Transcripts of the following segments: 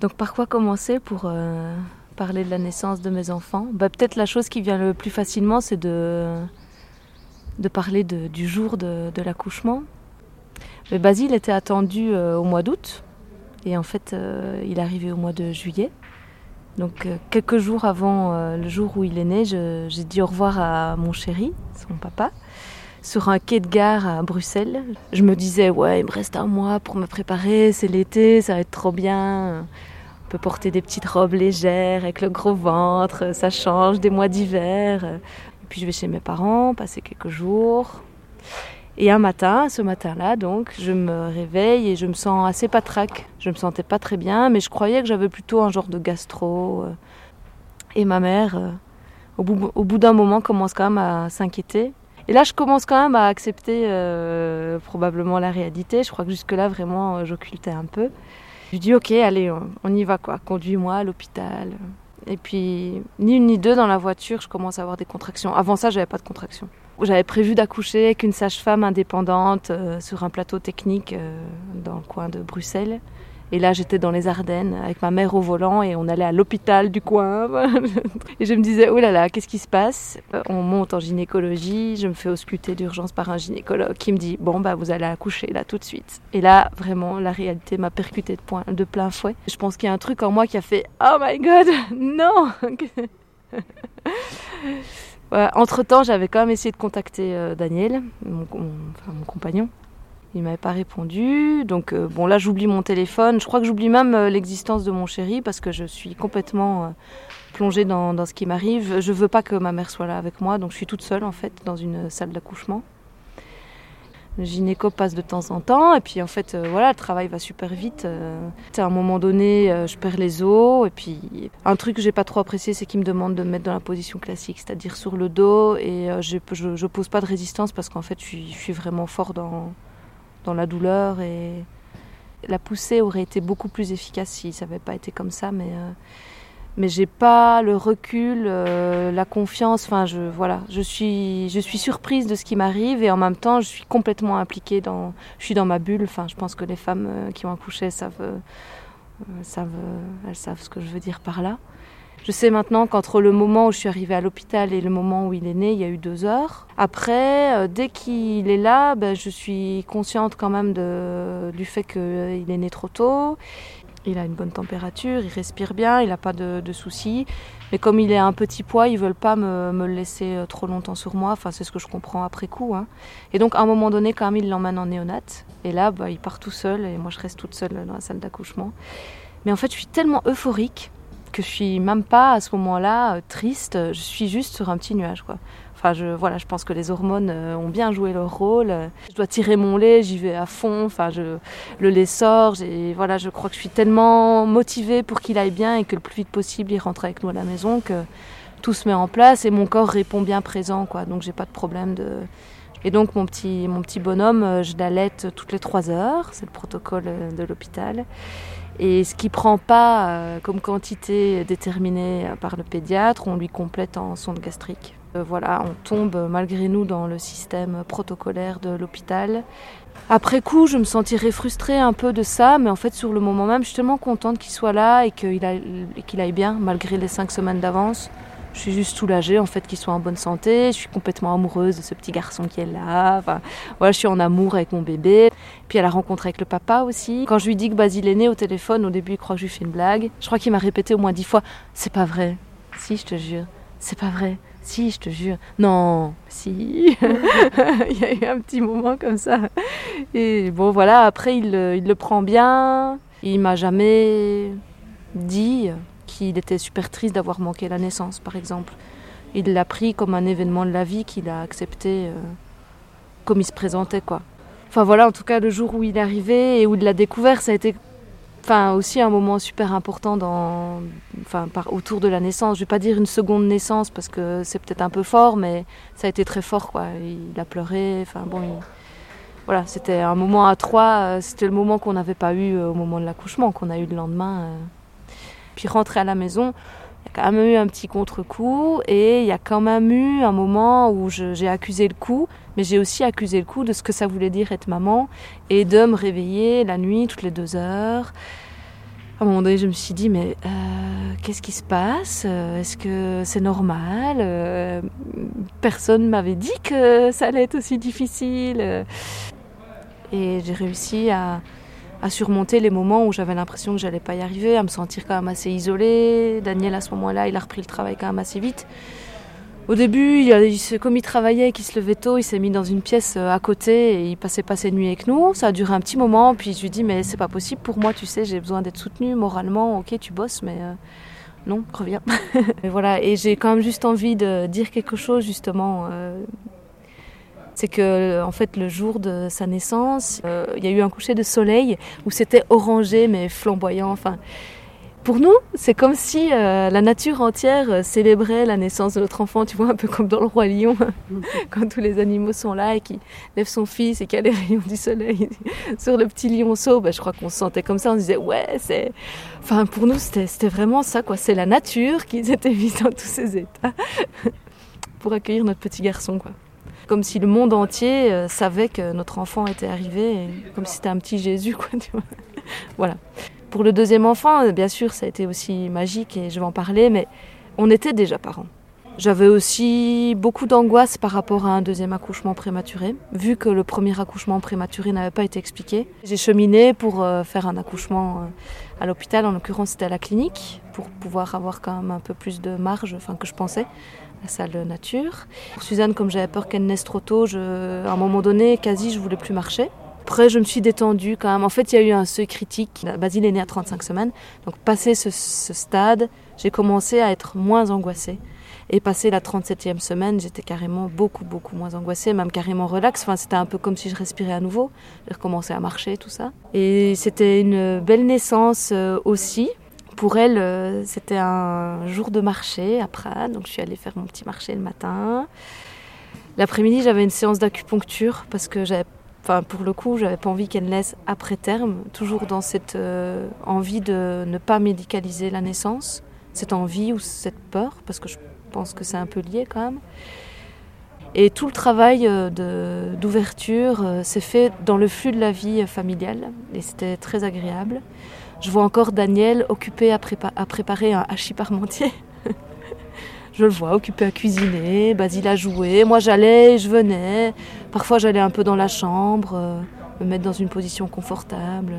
Donc par quoi commencer pour euh, parler de la naissance de mes enfants? Bah, Peut-être la chose qui vient le plus facilement, c'est de, de parler du jour de, l'accouchement. Mais Basile était attendu euh, au mois d'août et en fait euh, il est arrivé au mois de juillet. Donc quelques jours avant le jour où il est né, j'ai dit au revoir à mon chéri, son papa, sur un quai de gare à Bruxelles. Je me disais ouais il me reste un mois pour me préparer, c'est l'été, ça va être trop bien. On peut porter des petites robes légères avec le gros ventre, ça change des mois d'hiver. Et puis je vais chez mes parents, passer quelques jours. Et un matin, ce matin-là, donc, je me réveille et je me sens assez patraque. Je me sentais pas très bien, mais je croyais que j'avais plutôt un genre de gastro. euh. Et ma mère, euh, au bout, au bout d'un moment, commence quand même à s'inquiéter. Et là, je commence quand même à accepter euh, probablement la réalité. Je crois que jusque-là, vraiment, euh, j'occultais un peu. Je dis, ok, allez, on, y va, quoi. Conduis-moi à l'hôpital. Et puis, ni une ni deux, dans la voiture, je commence à avoir des contractions. Avant ça, j'avais pas de contractions. J'avais prévu d'accoucher avec une sage-femme indépendante euh, sur un plateau technique dans le coin de Bruxelles. Et là, j'étais dans les Ardennes avec ma mère au volant et on allait à l'hôpital du coin. et je me disais, oh là là, qu'est-ce qui se passe? Euh, On monte en gynécologie, je me fais ausculter d'urgence par un gynécologue qui me dit, bon, bah, vous allez accoucher là tout de suite. Et là, vraiment, la réalité m'a percuté de, point- de plein fouet. Je pense qu'il y a un truc en moi qui a fait, oh my god, non Entre-temps, j'avais quand même essayé de contacter euh, Daniel, mon compagnon. Il m'avait pas répondu. Donc euh, bon, là, j'oublie mon téléphone. Je crois que j'oublie même euh, l'existence de mon chéri parce que je suis complètement euh, plongée dans, dans ce qui m'arrive. Je veux pas que ma mère soit là avec moi, donc je suis toute seule en fait dans une salle d'accouchement. Le gynéco passe de temps en temps et puis en fait voilà le travail va super vite. à un moment donné je perds les os et puis un truc que j'ai pas trop apprécié c'est qu'il me demande de me mettre dans la position classique, c'est-à-dire sur le dos et je, je, pose pas de résistance parce qu'en fait je suis vraiment fort dans, dans la douleur et la poussée aurait été beaucoup plus efficace si ça avait pas été comme ça mais euh, mais j'ai pas le recul, euh, la confiance. Enfin, je voilà, je suis je suis surprise de ce qui m'arrive et en même temps, je suis complètement impliquée dans. Je suis dans ma bulle. Enfin, je pense que les femmes euh, qui ont accouché savent euh, savent elles savent ce que je veux dire par là. Je sais maintenant qu'entre le moment où je suis arrivée à l'hôpital et le moment où il est né, il y a eu deux heures. Après, euh, dès qu'il est là, ben, je suis consciente quand même du fait qu'il est né trop tôt. Il a une bonne température, il respire bien, il n'a pas de, soucis. Mais comme il est un petit poids, ils veulent pas me, le laisser euh, trop longtemps sur moi. Enfin, c'est ce que je comprends après coup. hein. Et donc, à un moment donné, quand même, il l'emmène en néonate. Et là, bah, il part tout seul et moi, je reste toute seule dans la salle d'accouchement. Mais en fait, je suis tellement euphorique que je suis même pas à ce moment-là euh, triste. Je suis juste sur un petit nuage, quoi. Enfin, je, voilà, je pense que les hormones euh, ont bien joué leur rôle. Je dois tirer mon lait, j'y vais à fond. Enfin, je, le lait sort. Voilà, je crois que je suis tellement motivée pour qu'il aille bien et que le plus vite possible il rentre avec nous à la maison que tout se met en place et mon corps répond bien présent, quoi. Donc j'ai pas de problème de. Et donc mon petit, mon petit bonhomme, euh, je l'allaite toutes les trois heures. C'est le protocole euh, de l'hôpital. Et ce qui prend pas euh, comme quantité déterminée par le pédiatre, on lui complète en sonde gastrique. Voilà, on tombe malgré nous dans le système protocolaire de l'hôpital. Après coup, je me sentirais frustrée un peu de ça, mais en fait, sur le moment même, je suis tellement contente qu'il soit là et qu'il aille, aille bien, malgré les cinq semaines d'avance. Je suis juste soulagée en fait qu'il soit en bonne santé. Je suis complètement amoureuse de ce petit garçon qui est là. Enfin, voilà, je suis en amour avec mon bébé. Puis à la rencontre avec le papa aussi. Quand je lui dis que Basile est né au téléphone, au début il croit que je lui fais une blague. Je crois qu'il m'a répété au moins dix fois C'est pas vrai. Si, je te jure. C'est pas vrai. Si, je te jure. Non, si. il y a eu un petit moment comme ça. Et bon, voilà, après il, le- il le prend bien. Il m'a jamais dit qu'il était super triste d'avoir manqué la naissance, par exemple. Il l'a pris comme un événement de la vie qu'il a accepté euh, comme il se présentait, quoi. Enfin voilà, en tout cas, le jour où il est arrivé et où il l'a découvert, ça a été enfin, aussi un moment super important dans, enfin, par, autour de la naissance. Je vais pas dire une seconde naissance parce que c'est peut-être un peu fort, mais ça a été très fort, quoi. Il a pleuré, enfin bon, il- voilà, c'était un moment à trois, euh, c'était le moment qu'on n'avait pas eu euh, au moment de l'accouchement, qu'on a eu le lendemain. Euh. Puis rentrer à la maison, il y a quand même eu un petit contre-coup et il y a quand même eu un moment où j'ai accusé le coup, mais j'ai aussi accusé le coup de ce que ça voulait dire être maman et de me réveiller la nuit toutes les deux heures. À un moment donné, je me suis dit, mais euh, qu'est-ce qui se passe? Est-ce que c'est normal? Euh, Personne m'avait dit que ça allait être aussi difficile. Et j'ai réussi à, à, surmonter les moments où j'avais l'impression que j'allais pas y arriver, à me sentir quand même assez isolée. Daniel, à ce moment-là, il a repris le travail quand même assez vite. Au début, il, comme il travaillait, qu'il se levait tôt, il s'est mis dans une pièce euh, à côté et il passait pas ses nuits avec nous. Ça a duré un petit moment, puis je lui dis mais c'est pas possible pour moi, tu sais, j'ai besoin d'être soutenue moralement. Ok, tu bosses, mais euh, non, reviens. et voilà, et j'ai quand même juste envie de dire quelque chose justement. Euh, c'est que en fait le jour de sa naissance, il y a eu un coucher de soleil où c'était orangé mais flamboyant. Enfin, pour nous, c'est comme si euh, la nature entière euh, célébrait la naissance de notre enfant, tu vois, un peu comme dans le roi lion, quand tous les animaux sont là et qui lèvent son fils et qu'il y a les rayons du soleil sur le petit lionceau. Bah, je crois qu'on se sentait comme ça, on disait ouais, c'est, enfin pour nous c'était vraiment ça quoi, c'est la nature qui s'était mise dans tous ces états pour accueillir notre petit garçon quoi. Comme si le monde entier euh, savait que notre enfant était arrivé, comme si c'était un petit Jésus quoi, voilà. Pour le deuxième enfant, bien sûr, ça a été aussi magique et je vais en parler, mais on était déjà parents. J'avais aussi beaucoup d'angoisse par rapport à un deuxième accouchement prématuré, vu que le premier accouchement prématuré n'avait pas été expliqué. J'ai cheminé pour euh, faire un accouchement euh, à l'hôpital, en l'occurrence c'était à la clinique, pour pouvoir avoir quand même un peu plus de marge, enfin que je pensais, la salle nature. Suzanne, comme j'avais peur qu'elle naisse trop tôt, je, à un moment donné, quasi je voulais plus marcher. Après, je me suis détendue quand même. En fait, il y a eu un seuil critique. Basile est né à 35 semaines. Donc, passé ce, stade, j'ai commencé à être moins angoissée. Et passé la 37e semaine, j'étais carrément beaucoup, beaucoup moins angoissée, même carrément relax. Enfin, c'était un peu comme si je respirais à nouveau. J'ai recommencé à marcher, tout ça. Et c'était une belle naissance euh, aussi. Pour elle, euh, c'était un jour de marché à Prades. Donc, je suis allée faire mon petit marché le matin. L'après-midi, j'avais une séance d'acupuncture parce que j'avais Enfin, pour le coup, j'avais pas envie qu'elle naisse après terme, toujours dans cette euh, envie de ne pas médicaliser la naissance, cette envie ou cette peur, parce que je pense que c'est un peu lié quand même. Et tout le travail euh, d'ouverture euh, s'est fait dans le flux de la vie familiale, et c'était très agréable. Je vois encore Daniel occupé à, à préparer un hachis parmentier. Je le vois occupé à cuisiner, Basile a joué, moi j'allais, je venais. Parfois j'allais un peu dans la chambre, euh, me mettre dans une position confortable.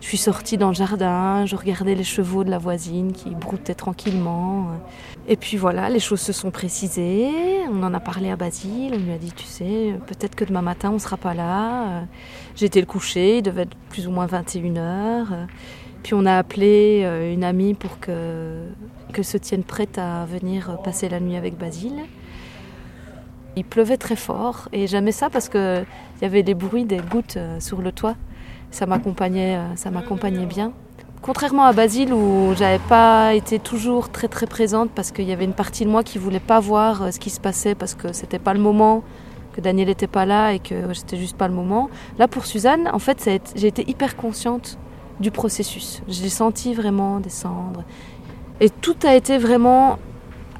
Je suis sortie dans le jardin, je regardais les chevaux de la voisine qui broutaient tranquillement. Et puis voilà, les choses se sont précisées. On en a parlé à Basile, on lui a dit, tu sais, peut-être que demain matin on sera pas là. J'ai été le coucher, il devait être plus ou moins 21h. Puis on a appelé euh, une amie pour que, que se tienne prête à venir passer la nuit avec Basile. Il pleuvait très fort et j'aimais ça parce qu'il y avait des bruits des gouttes euh, sur le toit. Ça m'accompagnait, euh, ça m'accompagnait bien. Contrairement à Basile où j'avais pas été toujours très très présente parce qu'il y avait une partie de moi qui voulait pas voir ce qui se passait parce que c'était pas le moment, que Daniel n'était pas là et que c'était juste pas le moment. Là pour Suzanne, en fait, j'ai été hyper consciente du processus. J'ai senti vraiment descendre. Et tout a été vraiment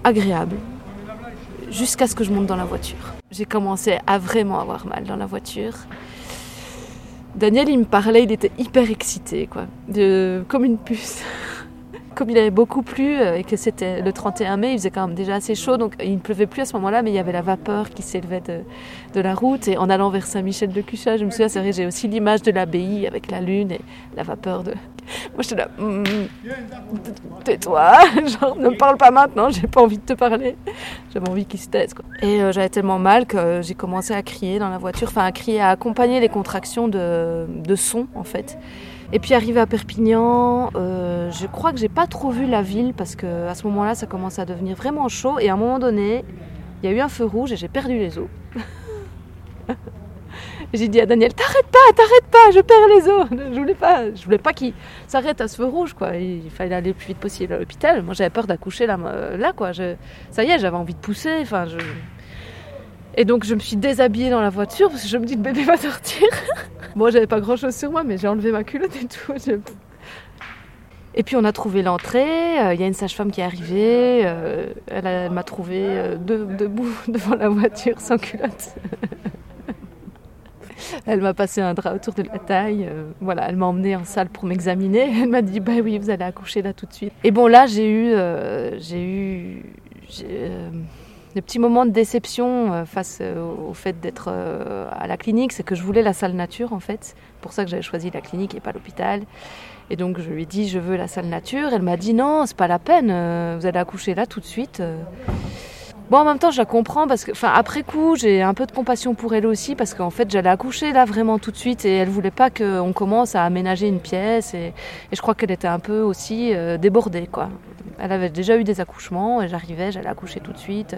agréable jusqu'à ce que je monte dans la voiture. J'ai commencé à vraiment avoir mal dans la voiture. Daniel, il me parlait, il était hyper excité, quoi, de, comme une puce. comme il avait beaucoup plu euh, et que c'était le 31 mai, il faisait quand même déjà assez chaud, donc il ne pleuvait plus à ce moment-là, mais il y avait la vapeur qui s'élevait de, de, la route. Et en allant vers Saint-Michel-de-Cuchat, je me souviens, c'est vrai, j'ai aussi l'image de l'abbaye avec la lune et la vapeur de. Moi, j'étais là, mm, tais-toi, genre, ne parle pas maintenant, j'ai pas envie de te parler. J'avais envie qu'il se taise, quoi. Et euh, j'avais tellement mal que j'ai commencé à crier dans la voiture, enfin à crier, à accompagner les contractions de, de son, en fait. Et puis arrivé à Perpignan, euh, je crois que j'ai pas trop vu la ville parce que à ce moment-là, ça commence à devenir vraiment chaud. Et à un moment donné, il y a eu un feu rouge et j'ai perdu les os. j'ai dit à Daniel, t'arrêtes pas, t'arrêtes pas, je perds les os. Je voulais pas, je voulais pas qu'il s'arrête à ce feu rouge, quoi. Il fallait aller le plus vite possible à l'hôpital. Moi, j'avais peur d'accoucher là, là, quoi. Ça y est, j'avais envie de pousser. Enfin, et donc je me suis déshabillée dans la voiture parce que je me dis le bébé va sortir. Bon, j'avais pas grand chose sur moi, mais j'ai enlevé ma culotte et tout. Et puis on a trouvé l'entrée, euh, il y a une sage-femme qui est arrivée, euh, elle, m'a trouvé euh, debout devant la voiture sans culotte. Elle m'a passé un drap autour de la taille. euh, voilà, elle m'a emmenée en salle pour m'examiner. Elle m'a dit, bah oui, vous allez accoucher là tout de suite. Et bon, là, j'ai eu, euh, j'ai eu, euh, des petits moments de déception face au fait d'être à la clinique. C'est que je voulais la salle nature, en fait. Pour ça que j'avais choisi la clinique et pas l'hôpital. Et donc, je lui ai dit, je veux la salle nature. Elle m'a dit, non, c'est pas la peine. vous allez accoucher là tout de suite. Bon, en même temps, je la comprends parce que, enfin, après coup, j'ai un peu de compassion pour elle aussi parce qu'en fait, j'allais accoucher là vraiment tout de suite et elle voulait pas qu'on commence à aménager une pièce et, je crois qu'elle était un peu aussi euh, débordée, quoi. Elle avait déjà eu des accouchements et j'arrivais, j'allais accoucher tout de suite.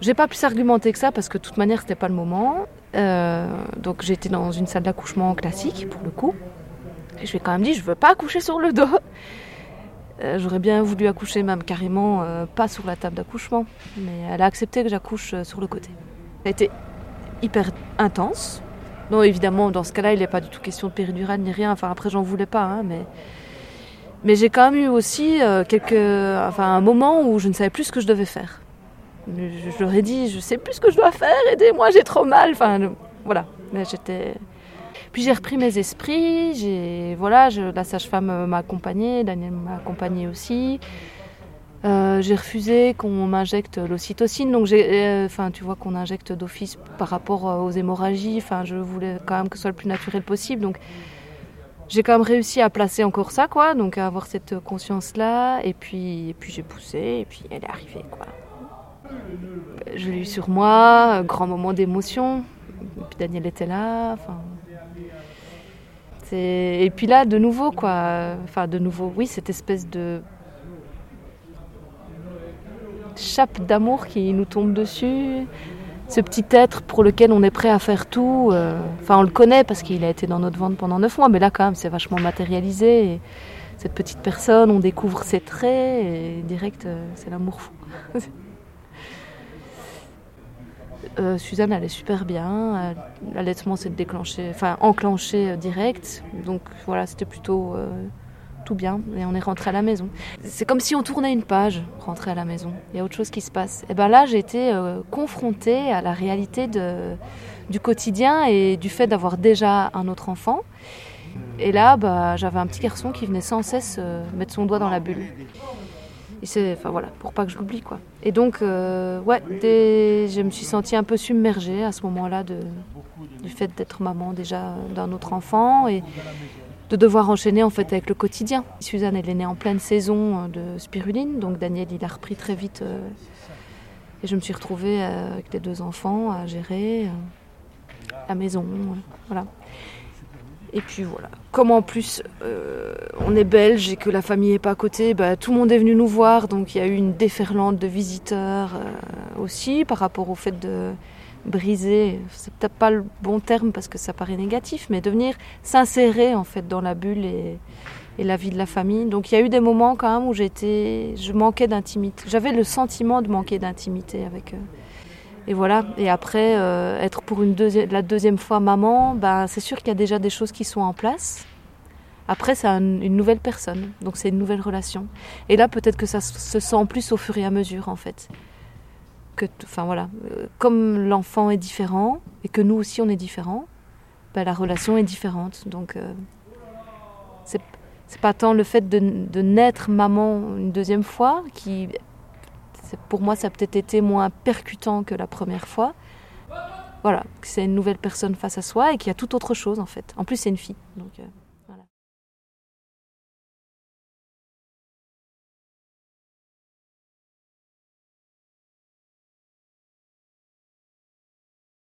J'ai pas pu s'argumenter que ça parce que de toute manière, c'était pas le moment. Euh, donc, j'étais dans une salle d'accouchement classique pour le coup. Et je lui ai quand même dit, je veux pas accoucher sur le dos. Euh, J'aurais bien voulu accoucher même carrément euh, pas sur la table d'accouchement, mais elle a accepté que j'accouche euh, sur le côté. Ça a été hyper intense. Non, évidemment, dans ce cas-là, il n'est pas du tout question de péridurale ni rien. Enfin, après, j'en voulais pas, hein, mais mais j'ai quand même eu aussi quelques, enfin, un moment où je ne savais plus ce que je devais faire. Je, je leur ai dit, je sais plus ce que je dois faire, aidez-moi, j'ai trop mal. Enfin, voilà. Mais j'étais. Puis j'ai repris mes esprits, j'ai voilà, la sage-femme m'a accompagnée, Daniel m'a accompagnée aussi. Euh, j'ai refusé qu'on m'injecte l'ocytocine, donc j'ai, euh, enfin, tu vois qu'on injecte d'office par rapport euh, aux hémorragies. Enfin, je voulais quand même que ce soit le plus naturel possible, donc j'ai quand même réussi à placer encore ça, quoi, donc à avoir cette conscience-là. Et puis, et puis j'ai poussé, et puis elle est arrivée, quoi. Je l'ai eu sur moi, grand moment d'émotion. Puis Daniel était là, enfin. Et puis là, de nouveau, quoi. Enfin, de nouveau, oui, cette espèce de chape d'amour qui nous tombe dessus. Ce petit être pour lequel on est prêt à faire tout. euh, Enfin, on le connaît parce qu'il a été dans notre ventre pendant neuf mois, mais là, quand même, c'est vachement matérialisé. Et cette petite personne, on découvre ses traits et direct, euh, c'est l'amour fou. Euh, Suzanne allait super bien. Euh, L'allaitement s'est déclenché, enfin enclenché euh, direct. Donc voilà, c'était plutôt tout bien. Et on est rentré à la maison. C'est comme si on tournait une page, rentrer à la maison. Il y a autre chose qui se passe. Et ben là, j'ai été confrontée à la réalité du quotidien et du fait d'avoir déjà un autre enfant. Et là, bah, j'avais un petit garçon qui venait sans cesse mettre son doigt dans la bulle. Et c'est, enfin voilà, pour pas que je l'oublie quoi. Et donc, euh, je me suis sentie un peu submergée à ce moment-là du fait d'être maman déjà d'un autre enfant et de devoir enchaîner en fait avec le quotidien. Suzanne, elle est née en pleine saison euh, de spiruline, donc Daniel, il a repris très vite. euh, et je me suis retrouvée avec les deux enfants à gérer la maison, voilà. Et puis voilà. Comme en plus euh, on est belge et que la famille est pas à côté, bah, tout le monde est venu nous voir. Donc il y a eu une déferlante de visiteurs euh, aussi par rapport au fait de briser. C'est peut-être pas le bon terme parce que ça paraît négatif, mais de venir s'insérer en fait dans la bulle et, et la vie de la famille. Donc il y a eu des moments quand même où j'étais, je manquais d'intimité. J'avais le sentiment de manquer d'intimité avec eux. Et voilà. Et après, euh, être pour une deuxi- la deuxième fois maman, ben, c'est sûr qu'il y a déjà des choses qui sont en place. Après, c'est un- une nouvelle personne, donc c'est une nouvelle relation. Et là, peut-être que ça se se sent plus au fur et à mesure, en fait. Que, enfin voilà, Euh, comme l'enfant est différent et que nous aussi on est différents, ben, la relation est différente. Donc, euh, c'est pas tant le fait de, naître maman une deuxième fois qui pour moi, ça a peut-être été moins percutant que la première fois. Voilà, que c'est une nouvelle personne face à soi et qu'il y a tout autre chose en fait. En plus, c'est une fille. Donc, euh,